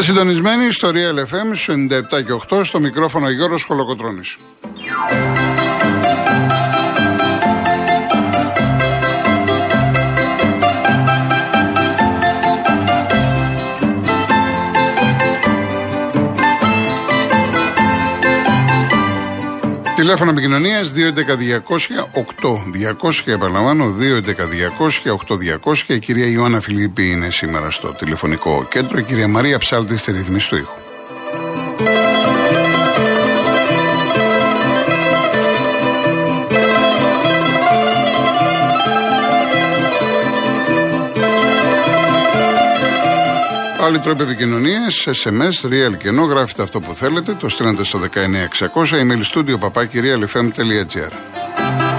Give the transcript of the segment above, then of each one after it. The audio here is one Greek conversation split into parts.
Είστε συντονισμένοι στο Real FM 97 και 8 στο μικρόφωνο Γιώργος Χολοκοτρώνης. Τηλέφωνο επικοινωνίας 211-200-8200. Επαναλαμβάνω, 211-200-8200. Η κυρία Ιωάννα Φιλίππη είναι σήμερα στο τηλεφωνικό κέντρο. Η κυρία Μαρία Ψάλτη στη ρυθμίση του ήχου. Άλλοι τρόποι επικοινωνία, SMS, real και ενώ γράφετε αυτό που θέλετε, το στείλετε στο 19600, email studio παπάκι realfm.gr.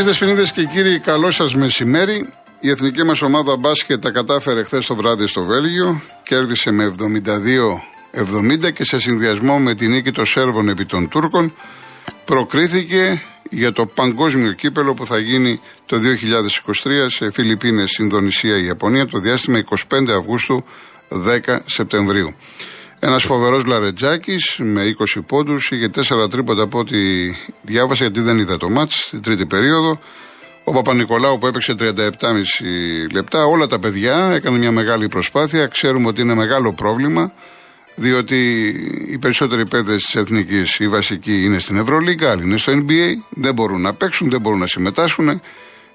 Κυρίες Δεσποινίδε και κύριοι, καλό σας μεσημέρι. Η εθνική μας ομάδα μπάσκετ τα κατάφερε χθες το βράδυ στο Βέλγιο. Κέρδισε με 72-70 και σε συνδυασμό με την νίκη των Σέρβων επί των Τούρκων προκρίθηκε για το παγκόσμιο κύπελο που θα γίνει το 2023 σε Φιλιππίνες, Ινδονησία, Ιαπωνία το διάστημα 25 Αυγούστου 10 Σεπτεμβρίου. Ένας φοβερός Λαρετζάκης με 20 πόντους, είχε 4 τρίποτα από ό,τι διάβασα γιατί δεν είδα το μάτς στην τρίτη περίοδο. Ο Παπα-Νικολάου που έπαιξε 37,5 λεπτά. Όλα τα παιδιά έκαναν μια μεγάλη προσπάθεια. Ξέρουμε ότι είναι μεγάλο πρόβλημα. Διότι οι περισσότεροι παίδες της εθνικής, οι βασικοί, είναι στην Ευρωλίγκα, άλλοι είναι στο NBA. Δεν μπορούν να παίξουν, δεν μπορούν να συμμετάσχουν.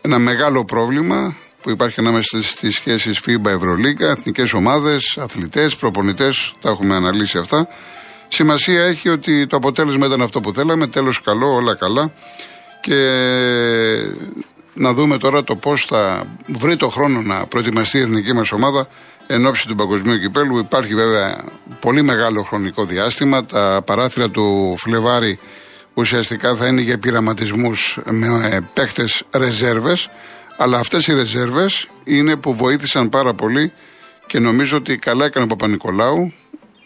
Ένα μεγάλο πρόβλημα που υπάρχει ανάμεσα στις σχέσεις FIBA-Ευρωλίγκα, εθνικές ομάδες, αθλητές, προπονητές. Τα έχουμε αναλύσει αυτά. Σημασία έχει ότι το αποτέλεσμα ήταν αυτό που θέλαμε. Τέλος καλό, όλα καλά. Και να δούμε τώρα το πώς θα βρει το χρόνο να προετοιμαστεί η εθνική μας ομάδα εν ώψη του παγκοσμίου κυπέλου. Υπάρχει βέβαια πολύ μεγάλο χρονικό διάστημα. Τα παράθυρα του Φλεβάρι ουσιαστικά θα είναι για πειραματισμούς με παίχτε ρεζέρβες. Αλλά αυτές οι ρεζέρβες είναι που βοήθησαν πάρα πολύ και νομίζω ότι καλά έκανε ο Παπα-Νικολάου.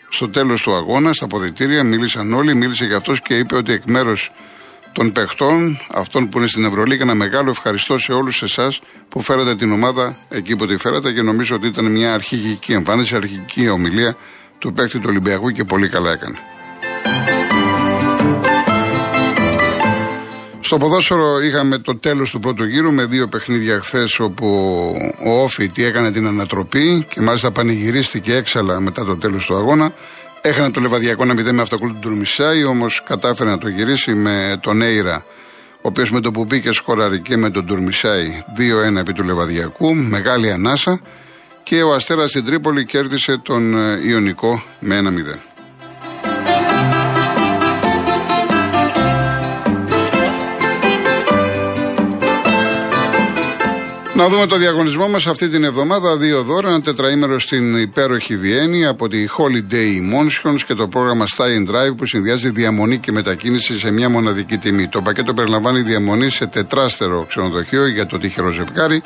Στο τέλος του αγώνα, στα αποδητήρια, μίλησαν όλοι, μίλησε για αυτό και είπε ότι εκ μέρους των παιχτών, αυτών που είναι στην Ευρωλίγα. Ένα μεγάλο ευχαριστώ σε όλους εσάς που φέρατε την ομάδα εκεί που τη φέρατε και νομίζω ότι ήταν μια αρχική εμφάνιση, αρχική ομιλία του παίκτη του Ολυμπιακού και πολύ καλά έκανε. Στο ποδόσφαιρο είχαμε το τέλος του πρώτου γύρου με δύο παιχνίδια χθες όπου ο Όφη έκανε την ανατροπή και μάλιστα πανηγυρίστηκε έξαλα μετά το τέλος του αγώνα. Έχανε το Λεβαδιακό να 0 με αυτοκούλου του Τουρμισάη, όμως κατάφερε να το γυρίσει με τον Έιρα, ο οποίος με το που μπήκε σκοράρει και με τον Τουρμισάη 2-1 επί του Λεβαδιακού, μεγάλη ανάσα. Και ο Αστέρας στην Τρίπολη κέρδισε τον ε, Ιωνικό με 1-0. Να δούμε το διαγωνισμό μας αυτή την εβδομάδα. Δύο δώρα, ένα τετραήμερο στην υπέροχη Βιέννη από τη Holiday Emotions και το πρόγραμμα Stay and Drive που συνδυάζει διαμονή και μετακίνηση σε μια μοναδική τιμή. Το πακέτο περιλαμβάνει διαμονή σε τετράστερο ξενοδοχείο για το τυχερό ζευγάρι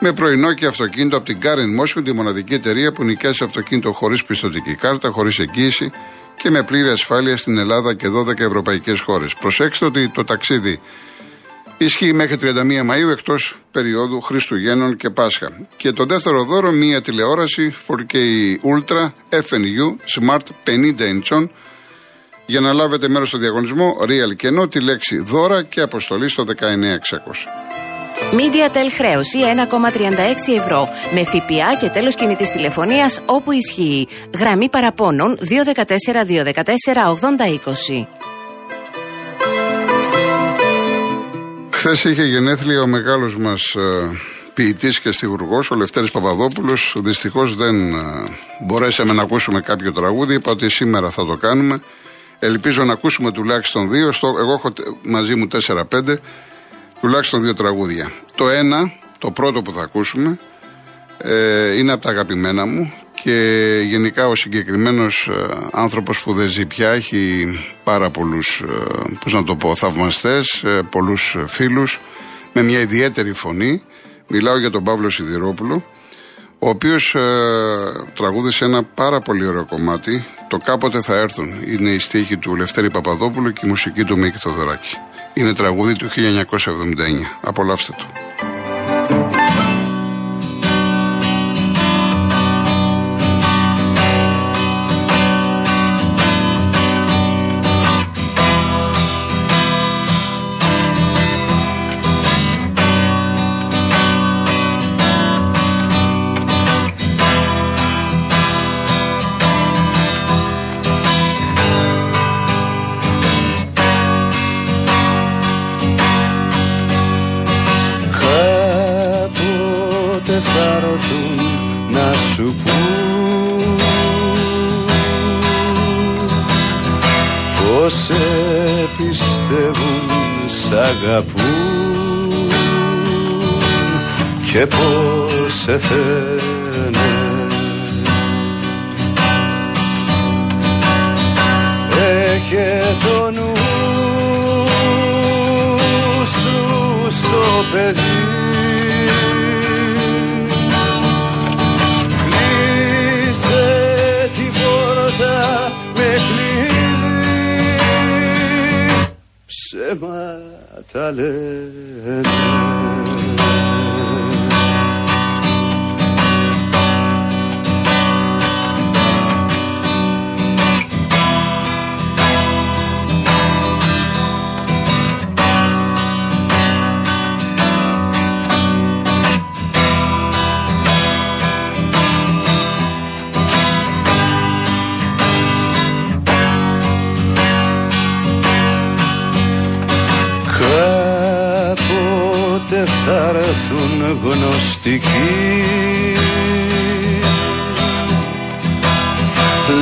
με πρωινό και αυτοκίνητο από την Karen Motion, τη μοναδική εταιρεία που νοικιάζει αυτοκίνητο χωρίς πιστοτική κάρτα, χωρίς εγγύηση και με πλήρη ασφάλεια στην Ελλάδα και 12 ευρωπαϊκές χώρες. Προσέξτε ότι το ταξίδι Ισχύει μέχρι 31 Μαΐου εκτός περίοδου Χριστουγέννων και Πάσχα. Και το δεύτερο δώρο, μία τηλεόραση 4K Ultra FNU Smart 50 inch για να λάβετε μέρος στο διαγωνισμό Real και ενώ τη λέξη δώρα και αποστολή στο 19600. MediaTel χρέωση 1,36 ευρώ με ΦΠΑ και τέλος κινητής τηλεφωνίας όπου ισχύει. Γραμμή παραπώνων 214 214 8020. Χθες είχε γενέθλια ο μεγάλος μας ε, ποιητής και στιγουργό, ο Λευτέρης Παπαδόπουλος. Δυστυχώς δεν ε, μπορέσαμε να ακούσουμε κάποιο τραγούδι. Είπα ότι σήμερα θα το κάνουμε. Ελπίζω να ακούσουμε τουλάχιστον δύο. Στο, εγώ έχω μαζί μου 4-5. Τουλάχιστον δύο τραγούδια. Το ένα, το πρώτο που θα ακούσουμε, ε, είναι από τα αγαπημένα μου και γενικά ο συγκεκριμένος ε, άνθρωπος που δεν ζει πια έχει πάρα πολλούς, ε, πώς να το πω, θαυμαστές, ε, πολλούς φίλους με μια ιδιαίτερη φωνή. Μιλάω για τον Παύλο Σιδηρόπουλο, ο οποίος ε, τραγούδισε ένα πάρα πολύ ωραίο κομμάτι, το «Κάποτε θα έρθουν». Είναι η στίχη του Λευτέρη Παπαδόπουλου και η μουσική του Μίκη Θοδωράκη. Είναι τραγούδι του 1979. Απολαύστε το. Και πως σε θένε Έχε το νου σου στο παιδί. Κλείσε την πόρτα με κλειδί ψέμα τα λένε γνωστική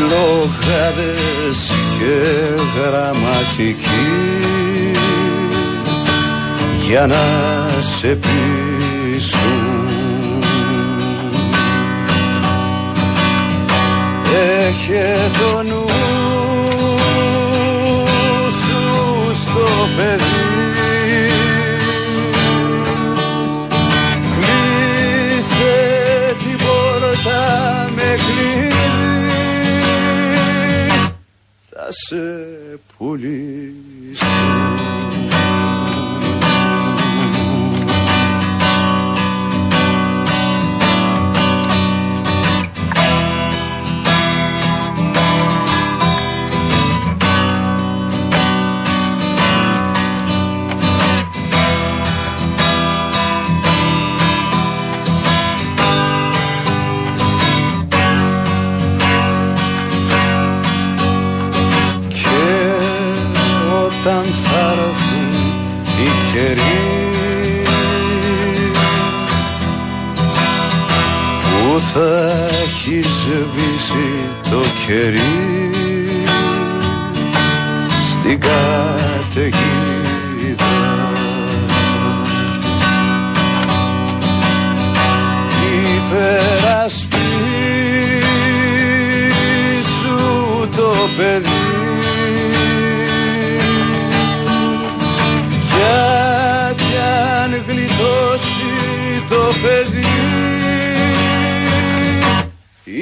Λογάδες και γραμματική για να σε πείσουν. Έχε το νους σου στο παιδί σε πουλήσω χέρι στην καταιγίδα. Υπερασπίσου το παιδί. Γιατί αν γλιτώσει το παιδί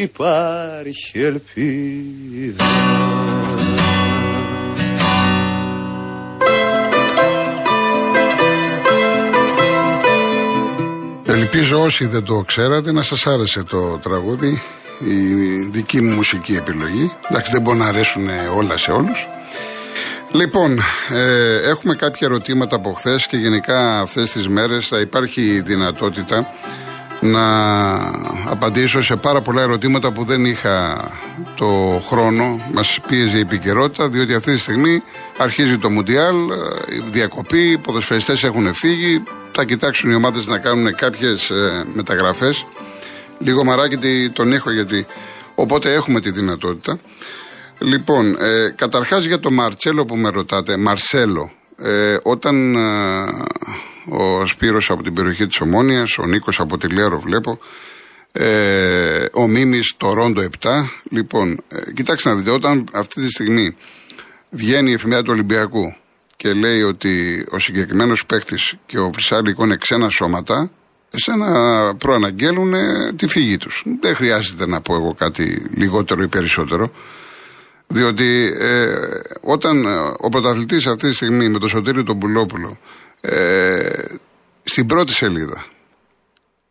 υπάρχει ελπίδα. Ελπίζω όσοι δεν το ξέρατε να σας άρεσε το τραγούδι η δική μου μουσική επιλογή. Εντάξει δεν μπορεί να αρέσουν όλα σε όλους. Λοιπόν, ε, έχουμε κάποια ερωτήματα από χθες και γενικά αυτές τις μέρες θα υπάρχει δυνατότητα να απαντήσω σε πάρα πολλά ερωτήματα που δεν είχα το χρόνο. Μας πίεζε η επικαιρότητα, διότι αυτή τη στιγμή αρχίζει το Μουντιάλ, η διακοπή, οι ποδοσφαιριστές έχουν φύγει. Θα κοιτάξουν οι ομάδες να κάνουν κάποιες μεταγραφές. Λίγο μαράκι τον έχω γιατί. Οπότε έχουμε τη δυνατότητα. Λοιπόν, ε, καταρχάς για το Μαρτσέλο που με ρωτάτε, Μαρσέλο, ε, όταν ε, ο Σπύρος από την περιοχή της Ομόνιας, ο Νίκος από τη Λέρο βλέπω, ε, ο Μίμης το Ρόντο 7. Λοιπόν, ε, κοιτάξτε να δείτε, όταν αυτή τη στιγμή βγαίνει η εφημερίδα του Ολυμπιακού και λέει ότι ο συγκεκριμένος παίκτης και ο Βρυσάλικο είναι ξένα σώματα, σαν να προαναγγέλουν τη φυγή τους. Δεν χρειάζεται να πω εγώ κάτι λιγότερο ή περισσότερο. Διότι ε, όταν ο πρωταθλητής αυτή τη στιγμή με το Σωτήριο τον Πουλόπουλο ε, στην πρώτη σελίδα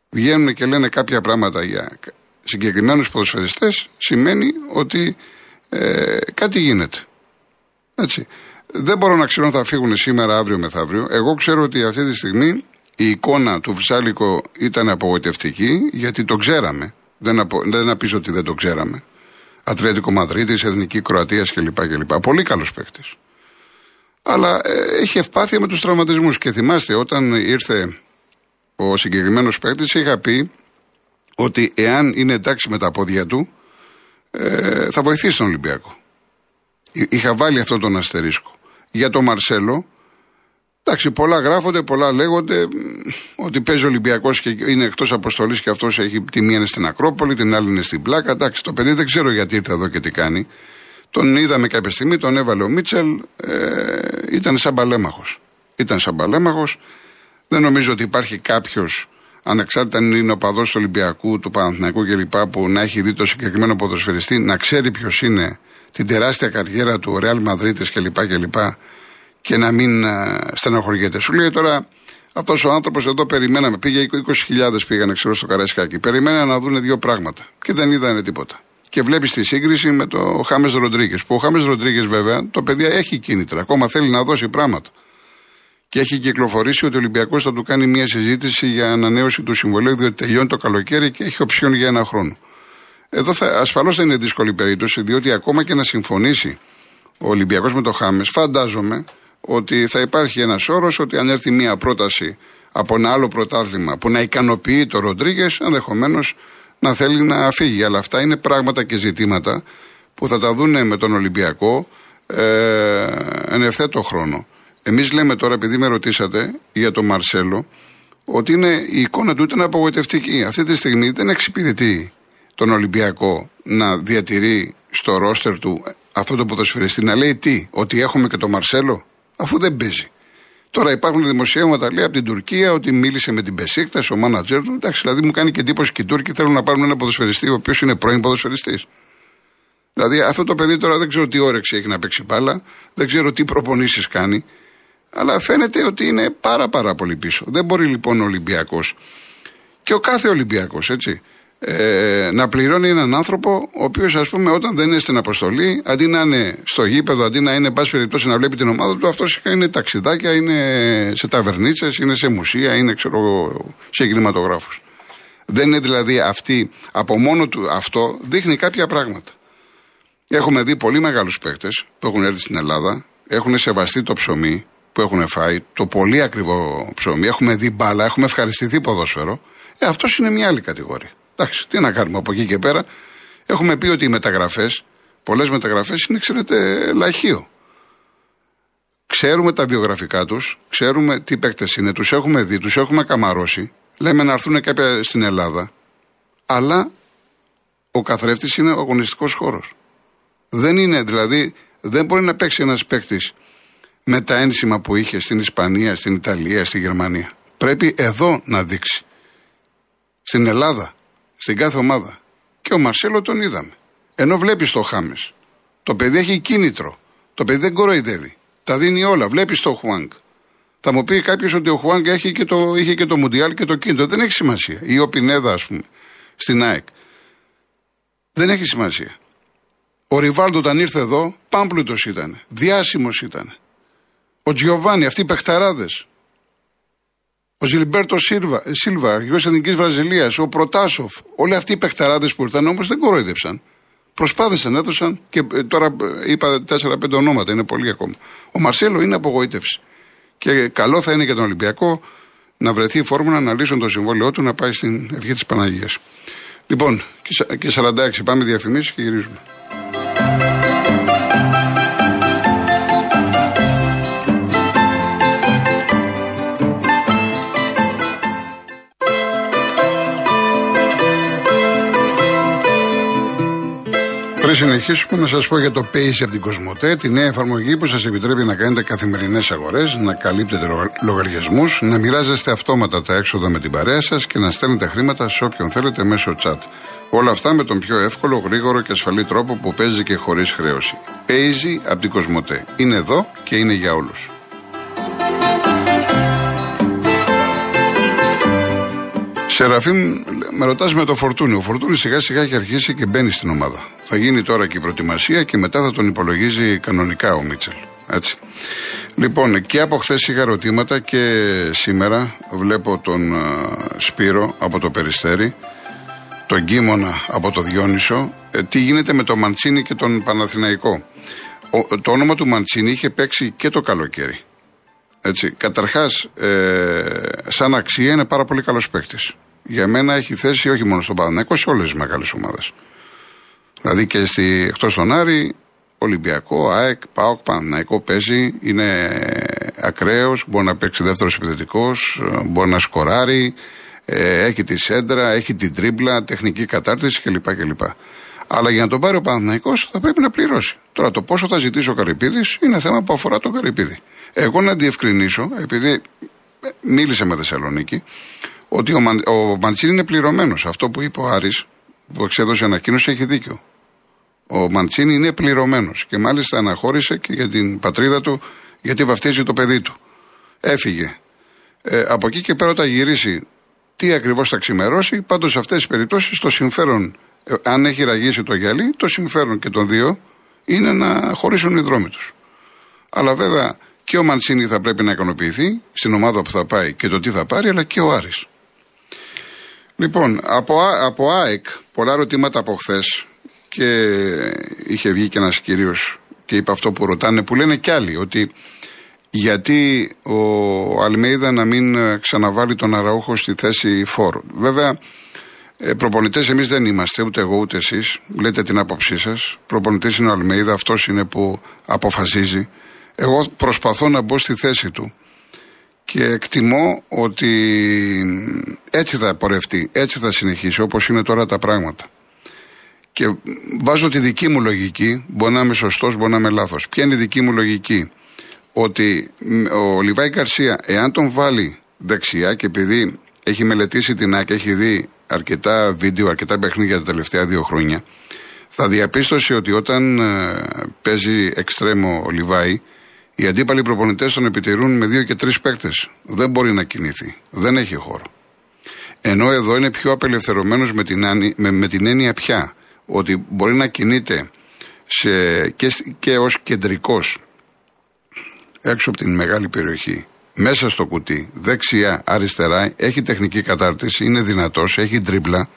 βγαίνουν και λένε κάποια πράγματα για συγκεκριμένους ποδοσφαιριστές σημαίνει ότι ε, κάτι γίνεται. Έτσι. Δεν μπορώ να ξέρω αν θα φύγουν σήμερα, αύριο, μεθαύριο. Εγώ ξέρω ότι αυτή τη στιγμή η εικόνα του Βρυσάλικο ήταν απογοητευτική γιατί το ξέραμε. Δεν, απο, δεν ότι δεν το ξέραμε. Ατρέτικο Μαδρίτης, Εθνική Κροατίας κλπ. κλπ. Πολύ καλός παίκτης. Αλλά ε, έχει ευπάθεια με τους τραυματισμούς. Και θυμάστε, όταν ήρθε ο συγκεκριμένος παίκτης, είχα πει ότι εάν είναι εντάξει με τα πόδια του, ε, θα βοηθήσει τον Ολυμπιακό. Είχα βάλει αυτόν τον αστερίσκο. Για τον Μαρσέλο, εντάξει, πολλά γράφονται, πολλά λέγονται ότι παίζει ο Ολυμπιακός και είναι εκτός αποστολής και αυτός έχει τη μία είναι στην Ακρόπολη, την άλλη είναι στην Πλάκα. Εντάξει, το παιδί δεν ξέρω γιατί ήρθε εδώ και τι κάνει. Τον είδαμε κάποια στιγμή, τον έβαλε ο Μίτσελ, ε, ήταν σαν παλέμαχος. Ήταν σαν παλέμαχος. Δεν νομίζω ότι υπάρχει κάποιος, ανεξάρτητα αν είναι ο παδός του Ολυμπιακού, του Παναθηναϊκού κλπ., που να έχει δει το συγκεκριμένο ποδοσφαιριστή, να ξέρει ποιος είναι την τεράστια καριέρα του Ρεάλ Μαδρίτη κλπ. κλπ. και να μην uh, στεναχωριέται. Σου λέει τώρα, αυτός ο άνθρωπος εδώ περιμέναμε, πήγε 20.000 πήγανε ξέρω στο Καραϊσκάκι. Περιμένανε να δουν δύο πράγματα και δεν είδανε τίποτα. Και βλέπεις τη σύγκριση με το Χάμες Ροντρίγκε. Που ο Χάμες Ροντρίγκε βέβαια το παιδί έχει κίνητρα, ακόμα θέλει να δώσει πράγματα και έχει κυκλοφορήσει ότι ο Ολυμπιακός θα του κάνει μια συζήτηση για ανανέωση του συμβολέου, διότι τελειώνει το καλοκαίρι και έχει οψιόν για ένα χρόνο. Εδώ ασφαλώς δεν είναι δύσκολη περίπτωση, διότι ακόμα και να συμφωνήσει ο Ολυμπιακός με το Χάμες, φαντάζομαι ότι θα υπάρχει ένας όρος ότι αν έρθει μια πρόταση από ένα άλλο πρωτάθλημα που να ικανοποιεί το Ροντρίγκε, ενδεχομένως να θέλει να φύγει. Αλλά αυτά είναι πράγματα και ζητήματα που θα τα δούνε με τον Ολυμπιακό ε, εν ευθέτω χρόνο. Εμείς λέμε τώρα, επειδή με ρωτήσατε για τον Μαρσέλο, ότι είναι, η εικόνα του ήταν απογοητευτική. Αυτή τη στιγμή δεν εξυπηρετεί τον Ολυμπιακό να διατηρεί στο ρόστερ του αυτό το ποδοσφαιριστή. Να λέει τι, ότι έχουμε και τον Μαρσέλο, αφού δεν παίζει. Τώρα υπάρχουν δημοσιεύματα λέει από την Τουρκία ότι μίλησε με την Πεσίκτα, ο μάνατζερ του. Εντάξει, δηλαδή μου κάνει και εντύπωση και οι Τούρκοι θέλουν να πάρουν ένα ποδοσφαιριστή ο οποίος είναι πρώην ποδοσφαιριστής. Δηλαδή αυτό το παιδί τώρα δεν ξέρω τι όρεξη έχει να παίξει μπάλα, δεν ξέρω τι προπονήσεις κάνει. Αλλά φαίνεται ότι είναι πάρα πάρα πολύ πίσω. Δεν μπορεί λοιπόν ο Ολυμπιακός και ο κάθε Ολυμπιακός, έτσι, ε, να πληρώνει έναν άνθρωπο ο οποίος, ας πούμε, όταν δεν είναι στην αποστολή, αντί να είναι στο γήπεδο, αντί να είναι, εν πάση περιπτώσει, να βλέπει την ομάδα του, αυτός είναι ταξιδάκια, είναι σε ταβερνίτσες, είναι σε μουσεία, είναι ξέρω, σε κινηματογράφους. Δεν είναι δηλαδή αυτή, από μόνο του αυτό, δείχνει κάποια πράγματα. Έχουμε δει πολύ μεγάλους παίκτες που έχουν έρθει στην Ελλάδα, έχουν σεβαστεί το ψωμί, που έχουν φάει, το πολύ ακριβό ψωμί, έχουμε δει μπάλα, έχουμε ευχαριστηθεί ποδόσφαιρο. Ε, αυτός είναι μια άλλη κατηγορία. Εντάξει, τι να κάνουμε από εκεί και πέρα. Έχουμε πει ότι οι μεταγραφές, πολλές μεταγραφές είναι, ξέρετε, λαχείο. Ξέρουμε τα βιογραφικά τους, ξέρουμε τι παίκτες είναι, τους έχουμε δει, τους έχουμε καμαρώσει. Λέμε να έρθουν κάποια στην Ελλάδα. Αλλά ο καθρέφτης είναι ο αγωνιστικός χώρος. Δεν είναι δηλαδή, δεν μπορεί να παίξει ένας παίκτης με τα ένσημα που είχε στην Ισπανία, στην Ιταλία, στη Γερμανία. Πρέπει εδώ να δείξει. Στην Ελλάδα, στην κάθε ομάδα. Και ο Μαρσέλο τον είδαμε. Ενώ βλέπεις το Χάμες. Το παιδί έχει κίνητρο. Το παιδί δεν κοροϊδεύει. Τα δίνει όλα. Βλέπεις το Χουάνγκ. Θα μου πει κάποιος ότι ο Χουάνγκ έχει και το, είχε και το Μουντιάλ και το κίνητρο. Δεν έχει σημασία. Ή ο Πινέδα, ας πούμε, στην ΑΕΚ. Δεν έχει σημασία. Ο Ριβάλντο όταν ήρθε εδώ, πάμπλουτος ήταν. Διάσημος ήταν. Ο Τζιοβάνι, αυτοί οι παιχταράδες. Ο Ζιλμπέρτο Σίλβα, Σίλβα αρχηγός Εθνικής Βραζιλίας, ο Προτάσοφ. Όλοι αυτοί οι παιχταράδες που ήρθαν όμως δεν κορόιδεψαν. Προσπάθησαν, έδωσαν και ε, τώρα ε, είπα 4-5 ονόματα, είναι πολύ ακόμα. Ο Μαρσέλο είναι απογοήτευσης. Και καλό θα είναι για τον Ολυμπιακό να βρεθεί η φόρμουνα να λύσουν το συμβόλαιό του να πάει στην ευχή της Παναγίας. Λοιπόν, και 46, πάμε διαφημίσεις και γυρίζουμε. Συνεχίσουμε να σας πω για το Pace από την Κοσμοτέ, τη νέα εφαρμογή που σας επιτρέπει να κάνετε καθημερινές αγορές, να καλύπτετε λογαριασμούς, να μοιράζεστε αυτόματα τα έξοδα με την παρέα σας και να στέλνετε χρήματα σε όποιον θέλετε μέσω chat. Όλα αυτά με τον πιο εύκολο, γρήγορο και ασφαλή τρόπο που παίζει και χωρίς χρέωση. Παίζει από την Κοσμοτέ. Είναι εδώ και είναι για όλους. Σεραφείμ, με ρωτάς με το Φορτούνι. Ο Φορτούνι σιγά σιγά έχει αρχίσει και μπαίνει στην ομάδα. Θα γίνει τώρα και η προετοιμασία και μετά θα τον υπολογίζει κανονικά ο Μίτσελ. Έτσι. Λοιπόν, και από χθες είχα ερωτήματα και σήμερα βλέπω τον Σπύρο από το Περιστέρι, τον Κίμωνα από το Διόνυσο. Ε, τι γίνεται με τον Μαντσίνη και τον Παναθηναϊκό; Ο, το όνομα του Μαντσίνη είχε παίξει και το καλοκαίρι. Έτσι. Καταρχάς, ε, σαν αξία είναι πάρα πολύ καλός παίκτης για μένα έχει θέση όχι μόνο στον Παναθηναϊκό, σε όλες τις μεγάλες ομάδες. Δηλαδή και στη, εκτός των Άρη, Ολυμπιακό, ΑΕΚ, ΠΑΟΚ, Παναθηναϊκό παίζει, είναι ακραίος, μπορεί να παίξει δεύτερος επιθετικός, μπορεί να σκοράρει, ε, έχει τη σέντρα, έχει την τρίμπλα, τεχνική κατάρτιση κλπ. κλπ. Αλλά για να τον πάρει ο Παναθηναϊκός θα πρέπει να πληρώσει. Τώρα το πόσο θα ζητήσει ο Καρυπίδης είναι θέμα που αφορά τον Καρυπίδη. Εγώ να διευκρινίσω, επειδή μίλησε με Θεσσαλονίκη, ότι ο, Μαν, ο Μαντσίνη είναι πληρωμένος. Αυτό που είπε ο Άρης, που εξέδωσε ανακοίνωση, έχει δίκιο. Ο Μαντσίνη είναι πληρωμένος και μάλιστα αναχώρησε και για την πατρίδα του, γιατί βαφτίζει το παιδί του. Έφυγε. Ε, από εκεί και πέρα, όταν γυρίσει, τι ακριβώς θα ξημερώσει, πάντως σε αυτές τις περιπτώσεις το συμφέρον, ε, αν έχει ραγίσει το γυαλί, το συμφέρον και των δύο είναι να χωρίσουν οι δρόμοι τους. Αλλά βέβαια και ο Μαντσίνη θα πρέπει να ικανοποιηθεί στην ομάδα που θα πάει και το τι θα πάρει, αλλά και ο Άρης. Λοιπόν, από, από ΑΕΚ, πολλά ερωτήματα από χθες και είχε βγει και ένας κύριο και είπε αυτό που ρωτάνε, που λένε κι άλλοι, ότι γιατί ο Αλμέιδα να μην ξαναβάλει τον Αραούχο στη θέση φόρ. Βέβαια, ε, προπονητές εμείς δεν είμαστε, ούτε εγώ ούτε εσείς. Λέτε την άποψή σας. Προπονητής είναι ο Αλμέιδα, αυτός είναι που αποφασίζει. Εγώ προσπαθώ να μπω στη θέση του και εκτιμώ ότι έτσι θα πορευτεί, έτσι θα συνεχίσει όπως είναι τώρα τα πράγματα. Και βάζω τη δική μου λογική, μπορεί να είμαι σωστός, μπορεί να είμαι λάθος. Ποια είναι η δική μου λογική, ότι ο Λιβάη Καρσία, εάν τον βάλει δεξιά και επειδή έχει μελετήσει την άκρη, έχει δει αρκετά βίντεο, αρκετά παιχνίδια τα τελευταία δύο χρόνια, θα διαπίστωσε ότι όταν ε, παίζει εξτρέμο ο Λιβάη, οι αντίπαλοι προπονητές τον επιτηρούν με δύο και τρεις παίκτες. Δεν μπορεί να κινηθεί. Δεν έχει χώρο. Ενώ εδώ είναι πιο απελευθερωμένος με, την, με, με την έννοια πια ότι μπορεί να κινείται σε, και, και ως κεντρικός έξω από την μεγάλη περιοχή, μέσα στο κουτί, δεξιά, αριστερά, έχει τεχνική κατάρτιση, είναι δυνατός, έχει τρίπλα,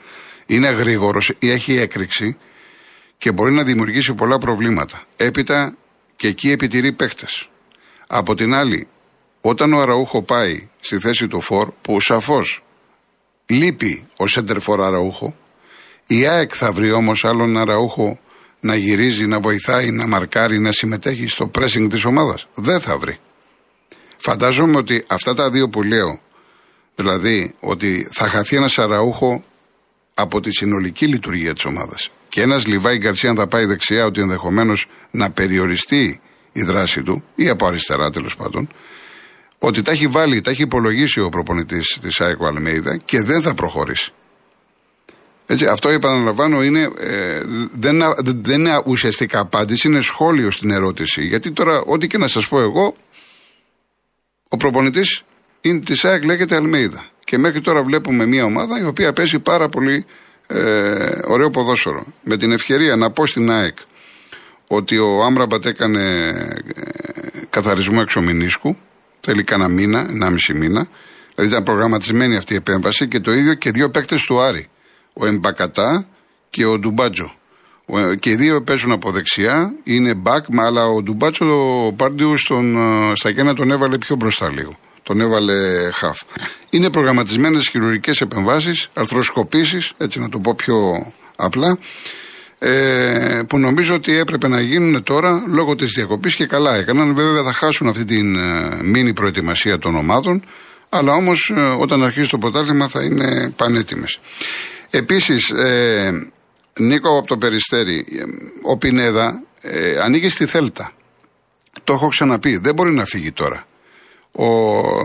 είναι γρήγορος, έχει έκρηξη και μπορεί να δημιουργήσει πολλά προβλήματα. Έπειτα και εκεί επιτηρεί παίχτε. Από την άλλη, όταν ο Αραούχο πάει στη θέση του Φορ, που σαφώς λείπει ο Σέντερφορ Αραούχο, η ΑΕΚ θα βρει όμως άλλον Αραούχο να γυρίζει, να βοηθάει, να μαρκάρει, να συμμετέχει στο pressing της ομάδας. Δεν θα βρει. Φαντάζομαι ότι αυτά τα δύο που λέω, δηλαδή ότι θα χαθεί ένας Αραούχο από τη συνολική λειτουργία της ομάδας και ένας Λιβάη Γκαρσία θα πάει δεξιά, ότι ενδεχομένως να περιοριστεί η δράση του, ή από αριστερά τέλος πάντων, ότι τα έχει βάλει, τα έχει υπολογίσει ο προπονητής της ΑΕΚΟ Αλμέιδα και δεν θα προχωρήσει. Έτσι, αυτό επαναλαμβάνω είναι, ε, δεν, δεν είναι ουσιαστικά απάντηση, είναι σχόλιο στην ερώτηση. Γιατί τώρα, ό,τι και να σας πω εγώ, ο προπονητής της ΑΕΚ λέγεται Αλμέιδα. Και μέχρι τώρα βλέπουμε μια ομάδα η οποία παίζει πάρα πολύ ε, ωραίο ποδόσφαιρο. Με την ευκαιρία να πω στην ΑΕΚ ότι ο Άμραμπατ έκανε ε, καθαρισμό εξωμηνίσκου, θέλει κανένα μήνα, ένα μισή μήνα. Δηλαδή ήταν προγραμματισμένη αυτή η επέμβαση και το ίδιο και δύο παίκτες του Άρη. Ο Εμπακατά και ο Ντουμπάτζο. Και οι δύο παίζουν από δεξιά, είναι back, αλλά ο Ντουμπάτσο ο Πάρντιους ε, στα κένα τον έβαλε πιο μπροστά λίγο τον έβαλε χαφ. Είναι προγραμματισμένες χειρουργικές επεμβάσεις, αρθροσκοπήσεις, έτσι να το πω πιο απλά, ε, που νομίζω ότι έπρεπε να γίνουν τώρα λόγω της διακοπής και καλά έκαναν. Βέβαια θα χάσουν αυτή την ε, μήνυ προετοιμασία των ομάδων, αλλά όμως ε, όταν αρχίσει το πρωτάθλημα θα είναι πανέτοιμες. Επίσης, ε, Νίκο από το Περιστέρι. Ε, ο Πινέδα ε, ανοίγει στη Θέλτα. Το έχω ξαναπεί. Δεν μπορεί να φύγει τώρα. Ο,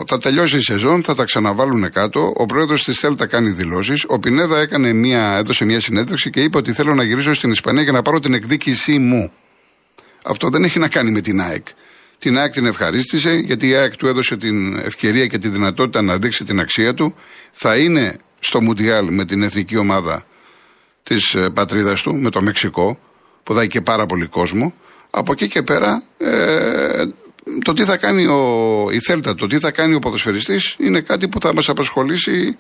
θα τελειώσει η σεζόν, θα τα ξαναβάλουν κάτω. Ο πρόεδρος της Θέλτα κάνει δηλώσεις. Ο Πινέδα έκανε μια, έδωσε μια συνέντευξη και είπε ότι θέλω να γυρίσω στην Ισπανία για να πάρω την εκδίκησή μου. Αυτό δεν έχει να κάνει με την ΑΕΚ. Την ΑΕΚ την ευχαρίστησε γιατί η ΑΕΚ του έδωσε την ευκαιρία και τη δυνατότητα να δείξει την αξία του. Θα είναι στο Μουντιάλ με την εθνική ομάδα της ε, πατρίδας του, με το Μεξικό, που δάει και πάρα πολύ κόσμο. Από εκεί και πέρα, ε, το τι θα κάνει ο, η Θέλτα, το τι θα κάνει ο ποδοσφαιριστής είναι κάτι που θα μας απασχολήσει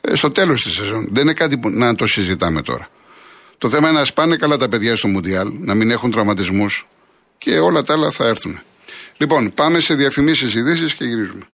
ε, στο τέλος της σεζόν. Δεν είναι κάτι που να το συζητάμε τώρα. Το θέμα είναι να σπάνε καλά τα παιδιά στο Μουντιάλ, να μην έχουν τραυματισμούς και όλα τα άλλα θα έρθουν. Λοιπόν, πάμε σε διαφημίσεις ειδήσεις και γυρίζουμε.